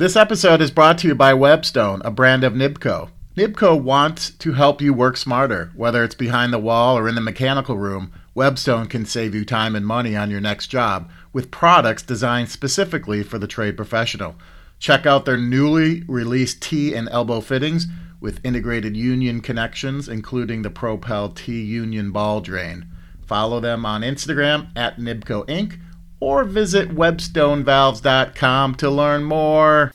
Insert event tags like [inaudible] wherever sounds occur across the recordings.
This episode is brought to you by Webstone, a brand of Nibco. Nibco wants to help you work smarter. Whether it's behind the wall or in the mechanical room, Webstone can save you time and money on your next job with products designed specifically for the trade professional. Check out their newly released T and elbow fittings with integrated union connections, including the Propel T Union ball drain. Follow them on Instagram at Nibco Inc. or visit webstonevalves.com to learn more.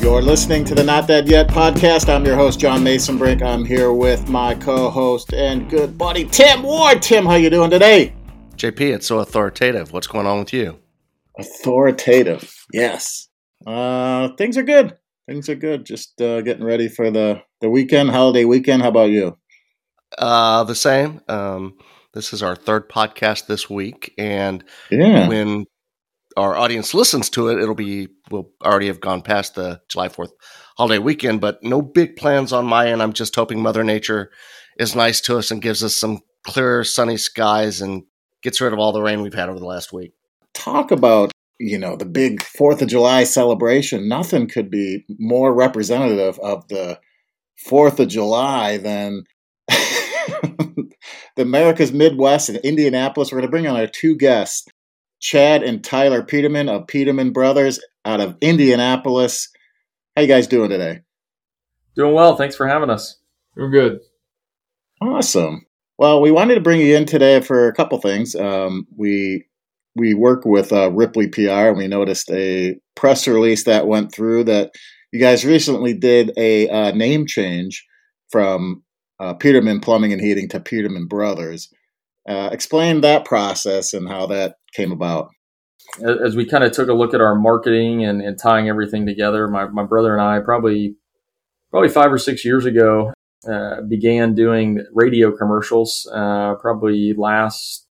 You're listening to the Not Dead Yet podcast. I'm your host, John Mesenbrink. I'm here with my co-host and good buddy, Tim Ward. Tim, how you doing today? JP, it's so authoritative. What's going on with you? Authoritative, yes. Uh, things are good. Things are good. Just uh, getting ready for the the weekend, holiday weekend. How about you? Uh, the same. Um, this is our third podcast this week, and Yeah. when our audience listens to it, it'll be we'll already have gone past the July Fourth holiday weekend. But no big plans on my end. I'm just hoping Mother Nature is nice to us and gives us some clear, sunny skies and gets rid of all the rain we've had over the last week. talk about you know the big Fourth of July celebration. Nothing could be more representative of the Fourth of July than [laughs] the America's Midwest and Indianapolis. We're going to bring on our two guests, Chad and Tyler Peterman of Peterman Brothers out of Indianapolis. How you guys doing today? Doing well. Thanks for having us. We're good. Awesome. Well, we wanted to bring you in today for a couple things. Um, we we work with uh, Ripley PR, and we noticed a press release that went through that you guys recently did a uh, name change from uh, Peterman Plumbing and Heating to Peterman Brothers. Uh, explain that process and how that came about. As we kind of took a look at our marketing and, and tying everything together, my, my brother and I probably probably five or six years ago uh, began doing radio commercials. Uh, probably last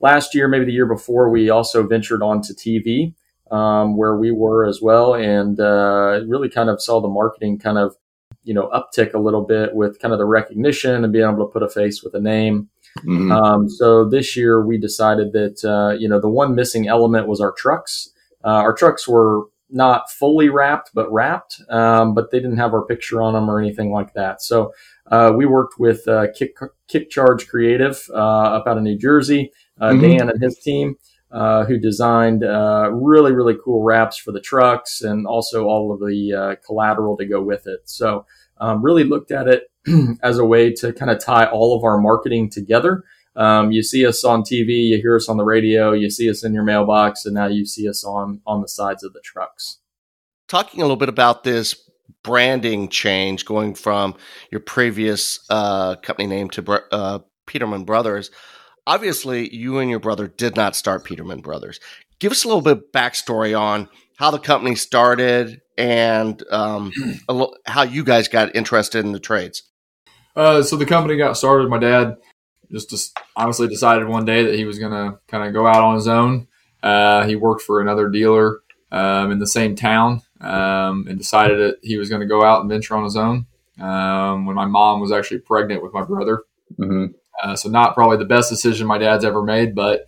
last year, maybe the year before, we also ventured onto TV, um, where we were as well, and uh, really kind of saw the marketing kind of you know uptick a little bit with kind of the recognition and being able to put a face with a name. Mhm. Um, so this year we decided that uh, you know the one missing element was our trucks. Uh, our trucks were not fully wrapped, but wrapped, um, but they didn't have our picture on them or anything like that. So uh, we worked with uh, Kick KickCharge Creative uh, up out of New Jersey, uh, Mhm. Dan and his team. Uh, who designed uh, really really cool wraps for the trucks and also all of the uh, collateral to go with it. So um, really looked at it [clears throat] as a way to kind of tie all of our marketing together. Um, you see us on TV, you hear us on the radio, you see us in your mailbox, and now you see us on on the sides of the trucks. talking a little bit about this branding change going from your previous uh, company name to uh, Peterman Brothers. Obviously, you and your brother did not start Peterman Brothers. Give us a little bit of backstory on how the company started and um, [clears throat] a little, how you guys got interested in the trades. Uh, so the company got started. My dad just, just honestly decided one day that he was going to kind of go out on his own. Uh, he worked for another dealer um, in the same town um, and decided that he was going to go out and venture on his own. Um, when my mom was actually pregnant with my brother, Mhm. Uh, so not probably the best decision my dad's ever made, but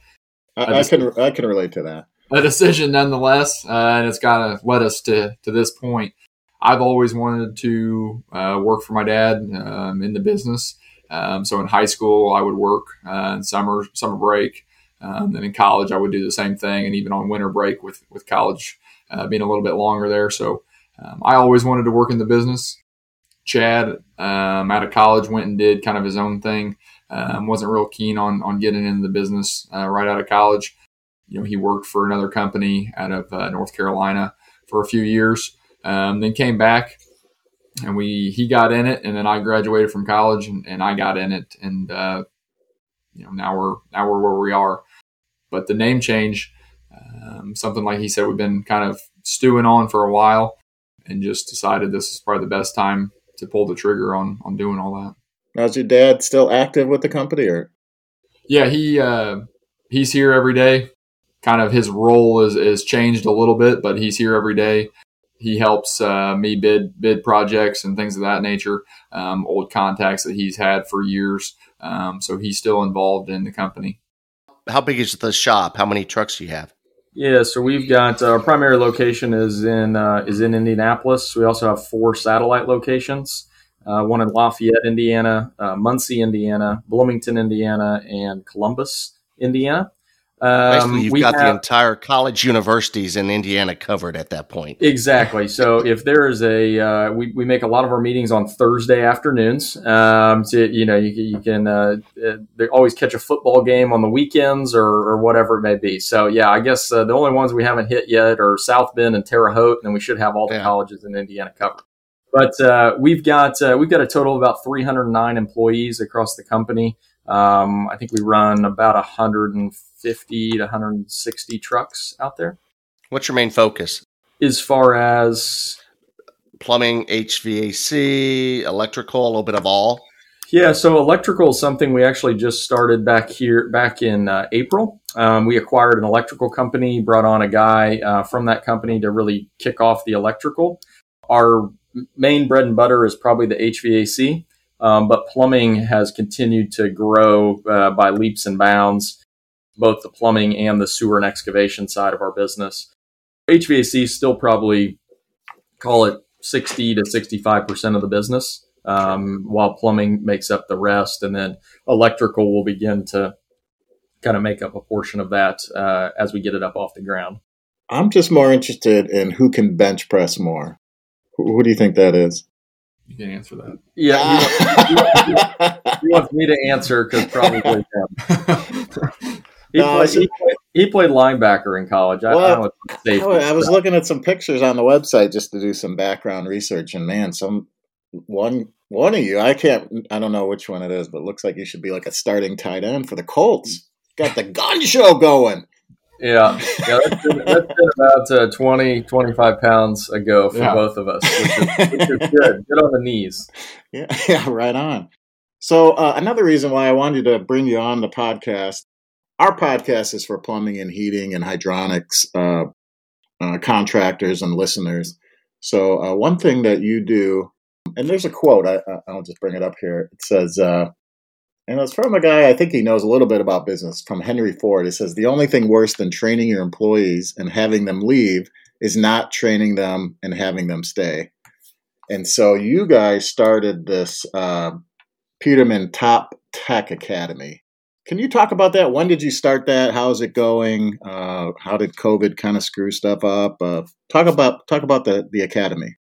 I, I can I can relate to that. a decision nonetheless, uh, and it's kind of led us to to this point. I've always wanted to uh, work for my dad um, in the business. Um, so in high school, I would work uh, in summer summer break. Um, then in college, I would do the same thing, and even on winter break with with college uh, being a little bit longer there. So um, I always wanted to work in the business. Chad, um, out of college, went and did kind of his own thing. Um, wasn't real keen on on getting into the business uh, right out of college you know, he worked for another company out of uh, North Carolina for a few years. Um, then came back, and we he got in it, and then I graduated from college, and, and I got in it, and uh, you know now we're now we're where we are. But the name change, um, something like he said, we've been kind of stewing on for a while, and just decided this is probably the best time to pull the trigger on on doing all that. Now, is your dad still active with the company, or Yeah, he uh, he's here every day. Kind of his role is is changed a little bit, but he's here every day. he helps uh, me bid bid projects and things of that nature. Um, old contacts that he's had for years, um, so he's still involved in the company. How big is the shop? How many trucks do you have? Yeah, so we've got our primary location is in uh, is in Indianapolis. We also have four satellite locations. Uh, one in Lafayette, Indiana, uh, Muncie, Indiana, Bloomington, Indiana, and Columbus, Indiana. Um, Basically, you've got have, the entire college universities in Indiana covered at that point. Exactly. So if there is a, uh, we, we make a lot of our meetings on Thursday afternoons. Um, so, you know, you, you can uh, uh always catch a football game on the weekends or, or whatever it may be. So yeah, I guess uh, the only ones we haven't hit yet are South Bend and Terre Haute, and we should have all the yeah. colleges in Indiana covered. But uh, we've got uh, we've got a total of about 309 employees across the company. Um, I think we run about 150 150 to 160 trucks out there. What's your main focus? As far as plumbing, HVAC, electrical, a little bit of all. Yeah, so electrical is something we actually just started back here back in uh, April. Um, we acquired an electrical company, brought on a guy uh, from that company to really kick off the electrical. Our main bread and butter is probably the HVAC, um, but plumbing has continued to grow uh, by leaps and bounds both the plumbing and the sewer and excavation side of our business. HVAC still probably call it 60 to 65% of the business, um, while plumbing makes up the rest. And then electrical will begin to kind of make up a portion of that uh, as we get it up off the ground. I'm just more interested in who can bench press more. Who, who do you think that is? You can answer that. Yeah, he, wants, he wants me to answer because probably him. He, no, played, he, played, he, played, linebacker in college. I, well, oh, I, I was looking at some pictures on the website just to do some background research, and man, some one one of you, I can't, I don't know which one it is, but it looks like you should be like a starting tight end for the Colts. Got the gun show going. Yeah, yeah that's been, that's been about uh, 20, 25 pounds ago for yeah. both of us, which is, which is good. Good on the knees. [laughs] Yeah, [laughs] yeah, right on. So uh, another reason why I wanted to bring you on the podcast our podcast is for plumbing and heating and hydronics uh, uh, contractors and listeners. So uh, one thing that you do, and there's a quote. I, will just bring it up here. It says, uh, and it's from a guy I think he knows a little bit about business. From Henry Ford. It says the only thing worse than training your employees and having them leave is not training them and having them stay. And so you guys started this uh, Peterman Top Tech Academy. Can you talk about that? When did you start that? How's it going? Uh, how did COVID kind of screw stuff up? Uh, talk about talk about the the academy.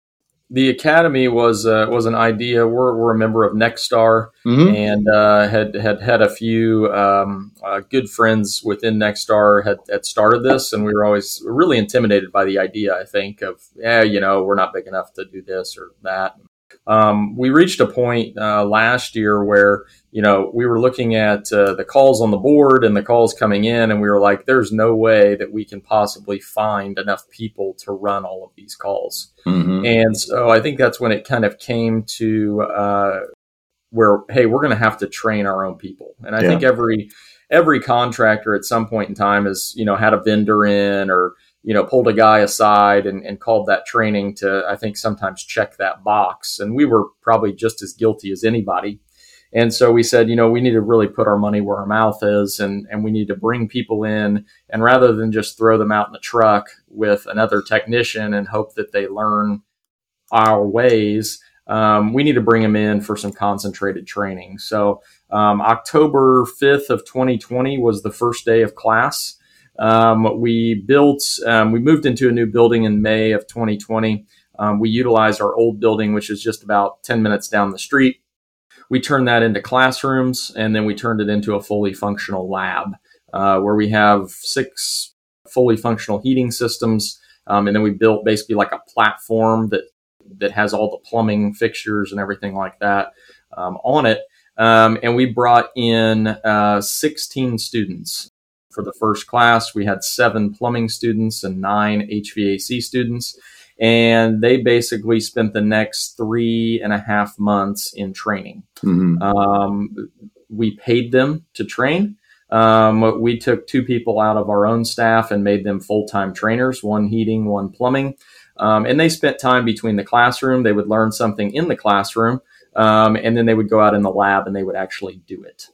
The academy was uh, was an idea. We're, we're a member of Nexstar mm-hmm. and uh, had had had a few um, uh, good friends within Nexstar had, had started this, and we were always really intimidated by the idea. I think of yeah, you know, we're not big enough to do this or that. Um, we reached a point uh, last year where you know we were looking at uh, the calls on the board and the calls coming in, and we were like, "There's no way that we can possibly find enough people to run all of these calls." Mm-hmm. And so I think that's when it kind of came to uh, where, hey, we're going to have to train our own people, and I yeah. think every every contractor at some point in time has you know had a vendor in or you know, pulled a guy aside and, and called that training to, I think, sometimes check that box. And we were probably just as guilty as anybody. And so we said, you know, we need to really put our money where our mouth is and, and we need to bring people in. And rather than just throw them out in the truck with another technician and hope that they learn our ways, um, we need to bring them in for some concentrated training. So um, October 5th of 2020 was the first day of class. Um, we built, um, we moved into a new building in May of 2020. Um, we utilized our old building, which is just about 10 minutes down the street. We turned that into classrooms and then we turned it into a fully functional lab uh, where we have six fully functional heating systems. Um, and then we built basically like a platform that, that has all the plumbing fixtures and everything like that um, on it. Um, and we brought in uh, 16 students for the first class. We had seven plumbing students and nine HVAC students. And they basically spent the next three and a half months in training. Mm-hmm. Um, we paid them to train. Um, we took two people out of our own staff and made them full time trainers, one heating, one plumbing. Um, and they spent time between the classroom. They would learn something in the classroom, um, and then they would go out in the lab and they would actually do it.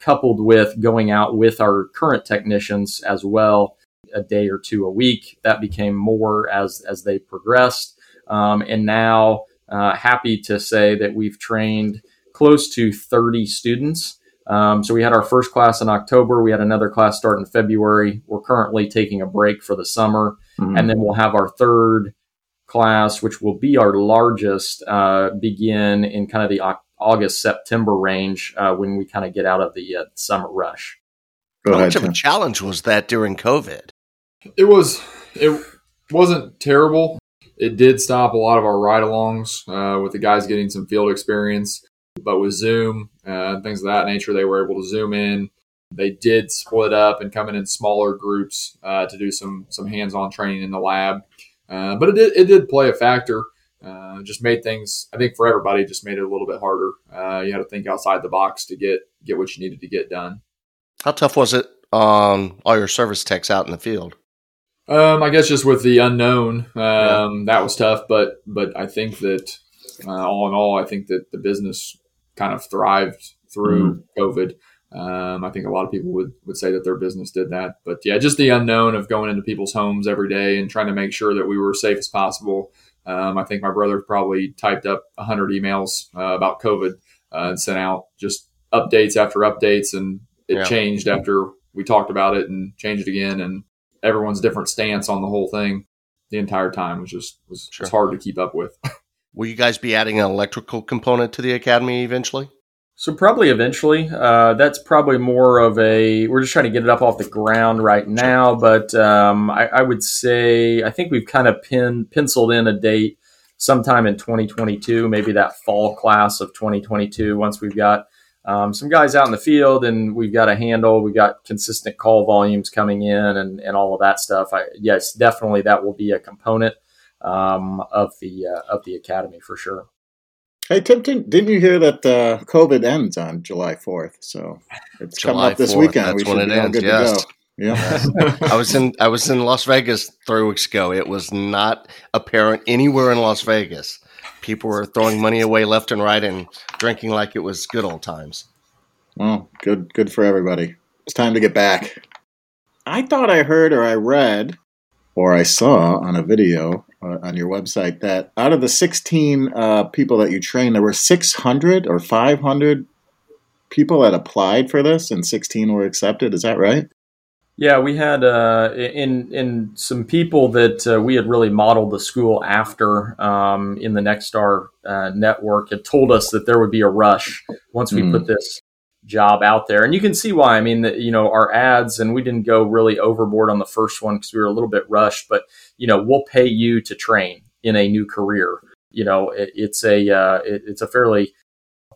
Coupled with going out with our current technicians as well, a day or two a week. That became more as as they progressed, um, and now uh, happy to say that we've trained close to 30 students. Um, so we had our first class in October. We had another class start in February. We're currently taking a break for the summer, mm-hmm. and then we'll have our third class, which will be our largest, uh, begin in kind of the August September range uh, when we kind of get out of the uh, summer rush. Go How ahead, much of a challenge was that during COVID? It was. It wasn't terrible. It did stop a lot of our ride-alongs uh, with the guys getting some field experience, but with Zoom uh, and things of that nature, they were able to zoom in. They did split up and come in in smaller groups uh, to do some some hands-on training in the lab. Uh, but it did it did play a factor. Uh, just made things, I think, for everybody, just made it a little bit harder. Uh, you had to think outside the box to get get what you needed to get done. How tough was it on all your service techs out in the field? Um, I guess just with the unknown, um, yeah. that was tough. But but I think that uh, all in all, I think that the business kind of thrived through mm-hmm. COVID. Um, I think a lot of people would, would say that their business did that. But yeah, just the unknown of going into people's homes every day and trying to make sure that we were safe as possible. Um, I think my brother probably typed up 100 emails uh, about COVID uh, and sent out just updates after updates. And it yeah. changed after we talked about it and changed again. And everyone's different stance on the whole thing the entire time was just was, sure. was hard to keep up with. [laughs] Will you guys be adding an electrical component to the academy eventually? So probably eventually. Uh, that's probably more of a. We're just trying to get it up off the ground right now, but um, I, I, would say I think we've kind of pin, penciled in a date sometime in 2022, maybe that fall class of 2022. Once we've got um, some guys out in the field and we've got a handle, we've got consistent call volumes coming in and, and all of that stuff. I, yes, definitely that will be a component um, of the uh, of the academy for sure. Hey Tim, didn't you hear that uh, COVID ends on July fourth? So it's July coming up this 4th, weekend. That's we should when be it ends. Good yes. Yeah, [laughs] I was in I was in Las Vegas three weeks ago. It was not apparent anywhere in Las Vegas. People were throwing money away left and right and drinking like it was good old times. Well, good good for everybody. It's time to get back. I thought I heard or I read or I saw on a video uh, on your website that out of the 16 uh, people that you trained, there were 600 or 500 people that applied for this, and 16 were accepted. Is that right? Yeah, we had uh, in in some people that uh, we had really modeled the school after um, in the Nexstar uh, network had told us that there would be a rush once we mm. put this job out there. And you can see why. I mean, the, you know, our ads, and we didn't go really overboard on the first one because we were a little bit rushed, but, you know, we'll pay you to train in a new career. You know, it, it's a, uh, it, it's a fairly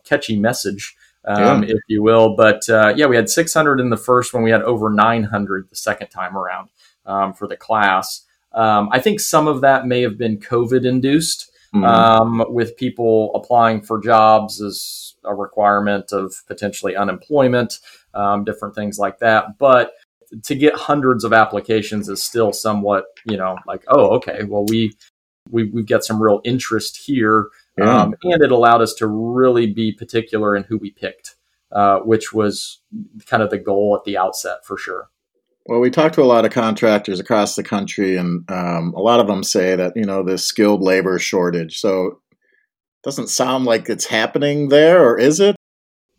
catchy message. Um, yeah. if you will. But uh, yeah, we had 600 in the first one. We had over 900 the second time around um, for the class. Um, I think some of that may have been COVID induced mm-hmm. with people applying for jobs as a requirement of potentially unemployment, um, different things like that. But to get hundreds of applications is still somewhat, you know, like, oh, okay, well, we, we we've got some real interest here, yeah. um, and it allowed us to really be particular in who we picked, uh, which was kind of the goal at the outset for sure. Well, we talked to a lot of contractors across the country, and um, a lot of them say that you know the skilled labor shortage. So doesn't sound like it's happening there, or is it?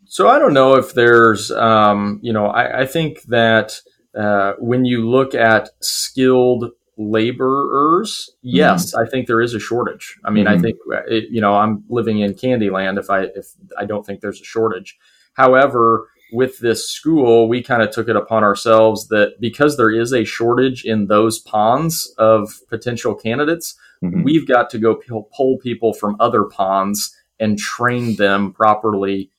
So I don't know if there's, um, you know, I, I think that uh, when you look at skilled laborers, yes, mm-hmm. I think there is a shortage. I mean, mm-hmm. I think it, you know, I'm living in Candyland if I if I don't think there's a shortage. However, with this school, we kind of took it upon ourselves that because there is a shortage in those ponds of potential candidates, mm-hmm. we've got to go pull people from other ponds and train them properly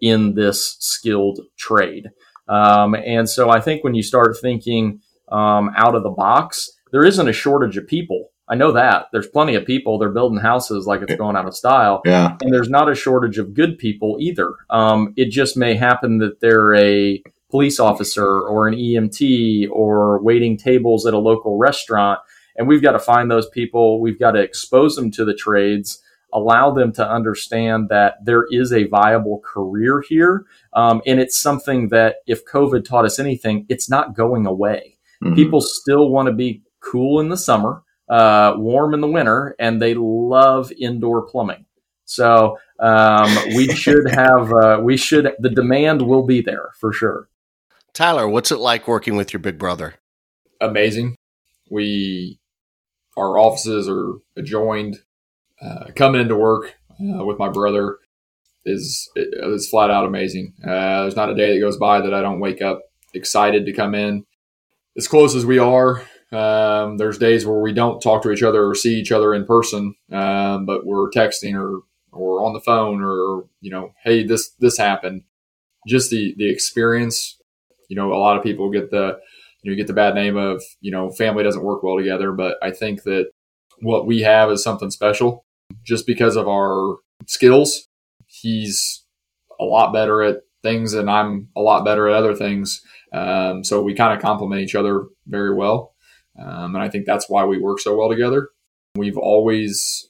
in this skilled trade. Um, and so I think when you start thinking um, out of the box, there isn't a shortage of people. I know that there's plenty of people. They're building houses like it's going out of style. Yeah. And there's not a shortage of good people either. Um, it just may happen that they're a police officer or an EMT or waiting tables at a local restaurant. And we've got to find those people. We've got to expose them to the trades, allow them to understand that there is a viable career here. Um, and it's something that if COVID taught us anything, it's not going away. Mm-hmm. People still want to be cool in the summer, uh, warm in the winter, and they love indoor plumbing. So um, we [laughs] should have, uh, we should, the demand will be there for sure. Tyler, what's it like working with your big brother? Amazing. We, our offices are adjoined. Uh, coming into work uh, with my brother is is flat out amazing. Uh, there's not a day that goes by that I don't wake up excited to come in. As close as we are, um, there's days where we don't talk to each other or see each other in person, um, but we're texting or or on the phone or you know, hey, this this happened. Just the the experience. You know, a lot of people get the you, know, you get the bad name of you know family doesn't work well together, but I think that what we have is something special just because of our skills. He's a lot better at things and I'm a lot better at other things. Um, so we kind of complement each other very well. Um, and I think that's why we work so well together. We've always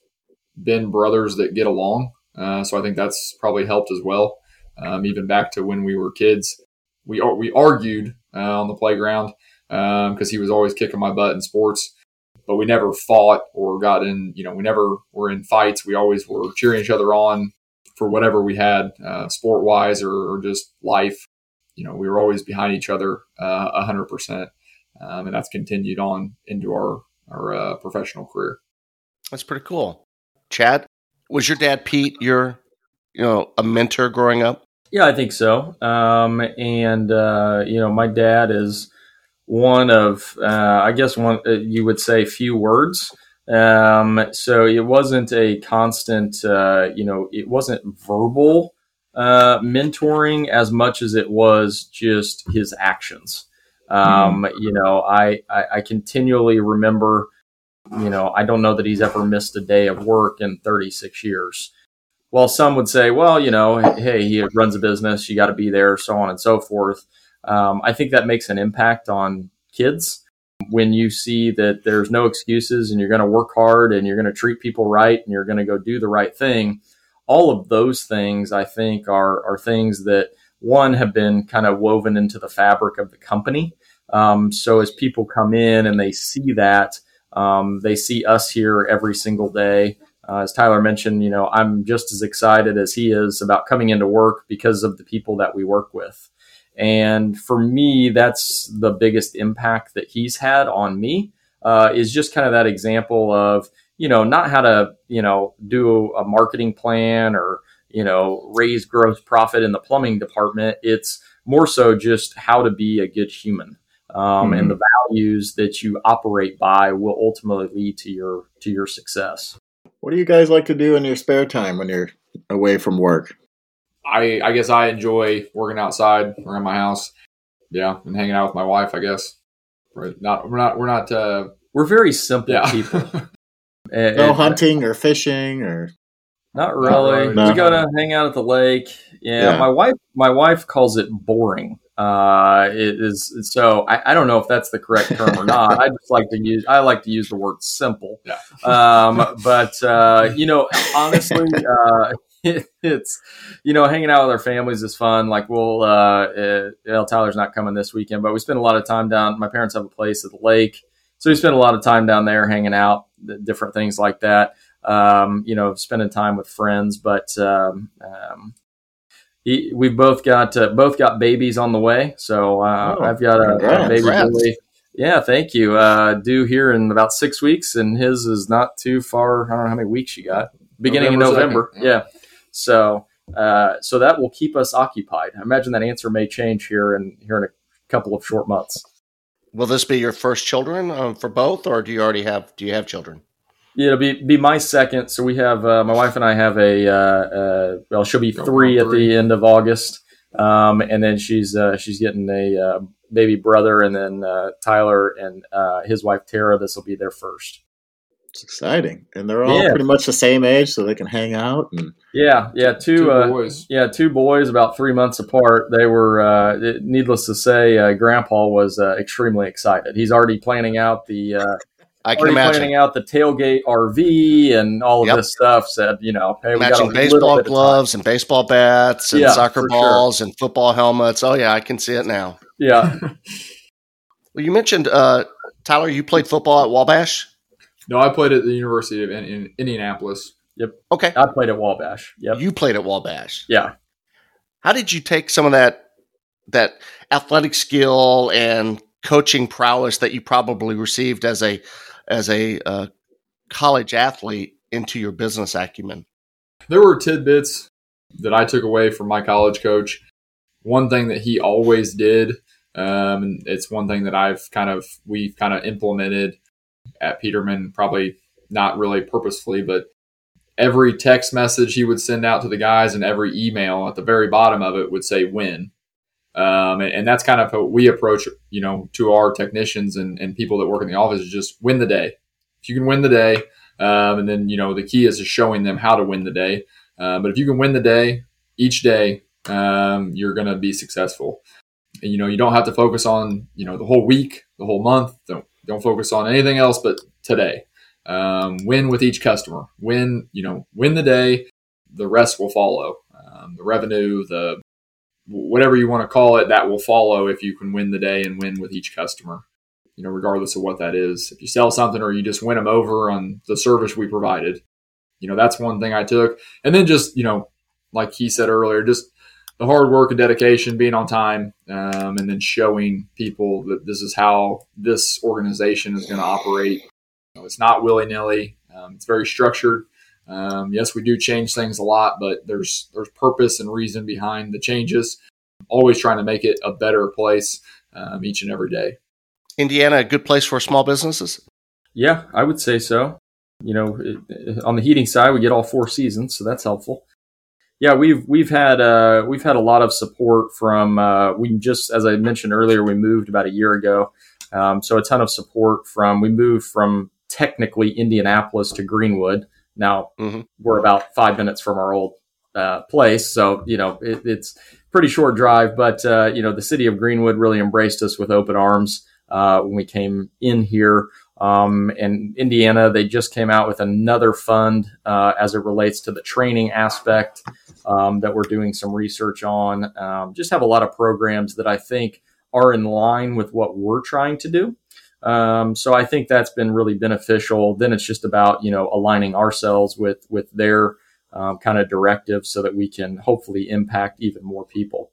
been brothers that get along. Uh, so I think that's probably helped as well. Um, even back to when we were kids, we we argued uh, on the playground because um, he was always kicking my butt in sports, but we never fought or got in. You know, we never were in fights. We always were cheering each other on for whatever we had, uh, sport wise or, or, just life. You know, we were always behind each other uh, a hundred percent, um, and that's continued on into our our uh, professional career. That's pretty cool. Chad, was your dad Pete your you know a mentor growing up? Yeah, I think so. Um, and uh, you know, my dad is one of uh, I guess one uh, you would say few words. Um, so it wasn't a constant, uh, you know, it wasn't verbal uh, mentoring as much as it was just his actions. Um, mm-hmm. You know, I, I, I continually remember you know, I don't know that he's ever missed a day of work in 36 years. Well, some would say, well, you know, hey, he runs a business, you got to be there, so on and so forth. Um, I think that makes an impact on kids when you see that there's no excuses and you're going to work hard and you're going to treat people right and you're going to go do the right thing. All of those things, I think, are are things that one have been kind of woven into the fabric of the company. Um, so as people come in and they see that, um, they see us here every single day. Uh, as Tyler mentioned, you know, I'm just as excited as he is about coming into work because of the people that we work with. And for me, that's the biggest impact that he's had on me uh, is just kind of that example of, you know, not how to, you know, do a marketing plan or, you know, raise gross profit in the plumbing department. It's more so just how to be a good human um, mm-hmm. and the values that you operate by will ultimately lead to your to your success. What do you guys like to do in your spare time when you're away from work? I I guess I enjoy working outside around my house. Yeah, and hanging out with my wife. I guess. Right. Not we're not we're not uh, we're very simple yeah. people. [laughs] and, no hunting or fishing or not really. No. We go to hang out at the lake. Yeah, yeah, my wife my wife calls it boring. Uh, it is so I, I, don't know if that's the correct term or not. I just like to use I like to use the word simple. Yeah. Um, but uh, you know, honestly, uh, [laughs] it, it's you know, hanging out with our families is fun. Like we'll uh, it, well, Tyler's not coming this weekend, but we spend a lot of time down. My parents have a place at the lake, so we spend a lot of time down there hanging out, different things like that. Um, you know, spending time with friends, but um, um, he, we've both got uh, both got babies on the way. So uh, oh, I've got a, a baby boy. Yeah, thank you. Uh, due here in about six weeks, and his is not too far. I don't know how many weeks you got. Beginning November of November. Yeah. yeah. So uh, so that will keep us occupied. I imagine that answer may change here and here in a couple of short months. Will this be your first children um, for both, or do you already have? Do you have children? Yeah, it'll be be my second. So we have uh, my wife and I have a uh, uh, well, she'll be three at the end of August, um, and then she's uh, she's getting a uh, baby brother, and then uh, Tyler and his wife Tara. This will be their first. It's exciting, and they're all yeah. pretty much the same age, so they can hang out. And yeah, yeah, two, two boys. Yeah, two boys, about three months apart. They were, needless to say, Grandpa was extremely excited. He's already planning out the I can imagine. planning out the tailgate RV and all of Yep. this stuff. Said, you know, hey, we got a Matching little baseball bit of time. gloves and baseball bats and Yeah, soccer for sure. balls and football helmets. Oh yeah, I can see it now. Yeah, [laughs] Well, you mentioned uh, Tyler. You played football at Wabash. No, I played at the University of in, in Indianapolis. Yep. Okay, I played at Wabash. Yep. you played at Wabash. Yeah. How did you take some of that that athletic skill and coaching prowess that you probably received as a as a uh, college athlete into your business acumen? There were tidbits that I took away from my college coach. One thing that he always did, um, and it's one thing that I've kind of we've kind of implemented at Peterman, probably not really purposefully, but every text message he would send out to the guys and every email at the very bottom of it would say win. Um, and, and that's kind of how we approach, you know, to our technicians and, and people that work in the office is just win the day. If you can win the day, um, and then, you know, the key is just showing them how to win the day. Uh, but if you can win the day each day, um, you're going to be successful. And, you know, you don't have to focus on, you know, the whole week, the whole month. Don't, don't focus on anything else but today. Um, win with each customer. Win, you know, win the day. The rest will follow. Um, the revenue, the whatever you want to call it, that will follow if you can win the day and win with each customer. You know, regardless of what that is. If you sell something or you just win them over on the service we provided, you know, that's one thing I took. And then just, you know, like he said earlier, just the hard work and dedication, being on time, um, and then showing people that this is how this organization is going to operate. You know, it's not willy nilly. Um, it's very structured. Um, yes, we do change things a lot, but there's there's purpose and reason behind the changes. Always trying to make it a better place um, each and every day. Indiana, a good place for small businesses. Yeah, I would say so. You know, it, on the heating side, we get all four seasons, so that's helpful. Yeah, we've we've had uh, we've had a lot of support from. Uh, we just, as I mentioned earlier, we moved about a year ago, um, so a ton of support from. We moved from technically Indianapolis to Greenwood. Now Mhm. we're about five minutes from our old uh, place, so you know it, it's pretty short drive. But uh, you know, the city of Greenwood really embraced us with open arms uh, when we came in here. Um, and Indiana, they just came out with another fund uh, as it relates to the training aspect um, that we're doing some research on. Um, just have a lot of programs that I think are in line with what we're trying to do. Um, so I think that's been really beneficial. Then it's just about you know aligning ourselves with with their um, kind of directives so that we can hopefully impact even more people.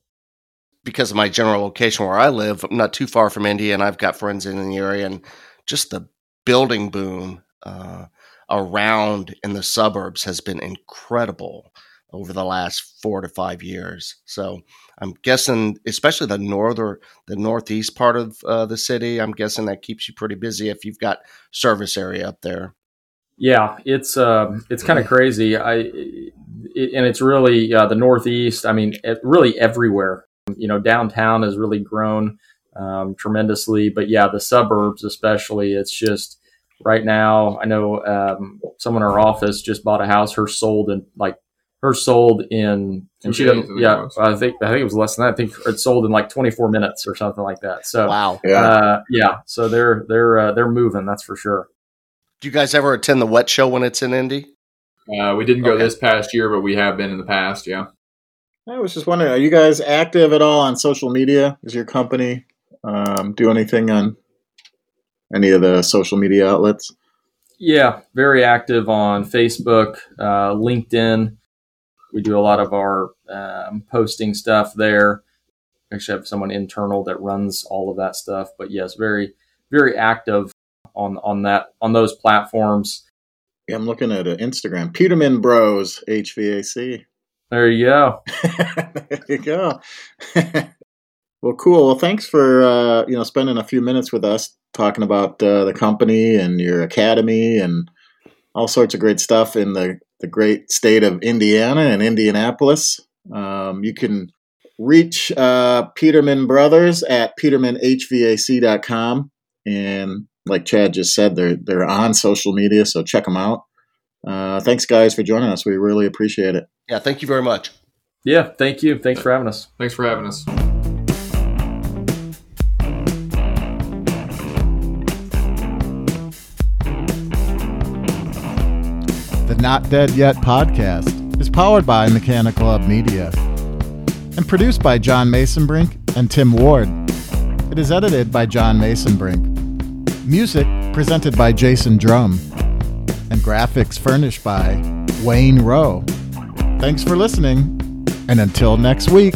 because of my general location where I live, I'm not too far from Indy, and I've got friends in the area, and just the building boom uh, around in the suburbs has been incredible over the last four to five years. So I'm guessing, especially the northern, the northeast part of uh, the city, I'm guessing that keeps you pretty busy if you've got service area up there. Yeah, it's uh, it's kind of crazy. I it, and it's really uh, the Northeast. I mean, it, really everywhere. You know, downtown has really grown um, tremendously, but yeah, the suburbs especially. It's just right now. I know um, someone in our office just bought a house. Her sold in like her sold in, and she doesn't Yeah. I think I think it was less than that. I think it sold in like 24 minutes or something like that. So Wow. Yeah. uh, yeah, so they're they're uh, they're moving. That's for sure. Do you guys ever attend the wet show when it's in Indy? Uh, we didn't go Okay. this past year, but we have been in the past. Yeah. I was just wondering, are you guys active at all on social media? Is your company um, do anything on any of the social media outlets? Yeah, very active on Facebook, uh, LinkedIn. We do a lot of our um, posting stuff there. Actually, have someone internal that runs all of that stuff. But yes, very, very active on on that on those platforms. Yeah, I'm looking at uh, Instagram. Peterman Bros HVAC. There you go. [laughs] there you go. [laughs] well, cool. Well, thanks for uh, you know spending a few minutes with us talking about uh, the company and your academy and all sorts of great stuff in the the great state of Indiana and Indianapolis. Um, you can reach uh, Peterman Brothers at petermanhvac.com and like Chad just said, they're they're on social media, so check them out. Uh, thanks, guys, for joining us. We really appreciate it. Yeah, thank you very much. Yeah, thank you. Thanks for having us. Thanks for having us. Not Dead Yet podcast is powered by Mechanical Hub Media and produced by John Mesenbrink and Tim Ward. It is edited by John Mesenbrink. Music presented by Jason Drum and graphics furnished by Wayne Rowe. Thanks for listening, and until next week.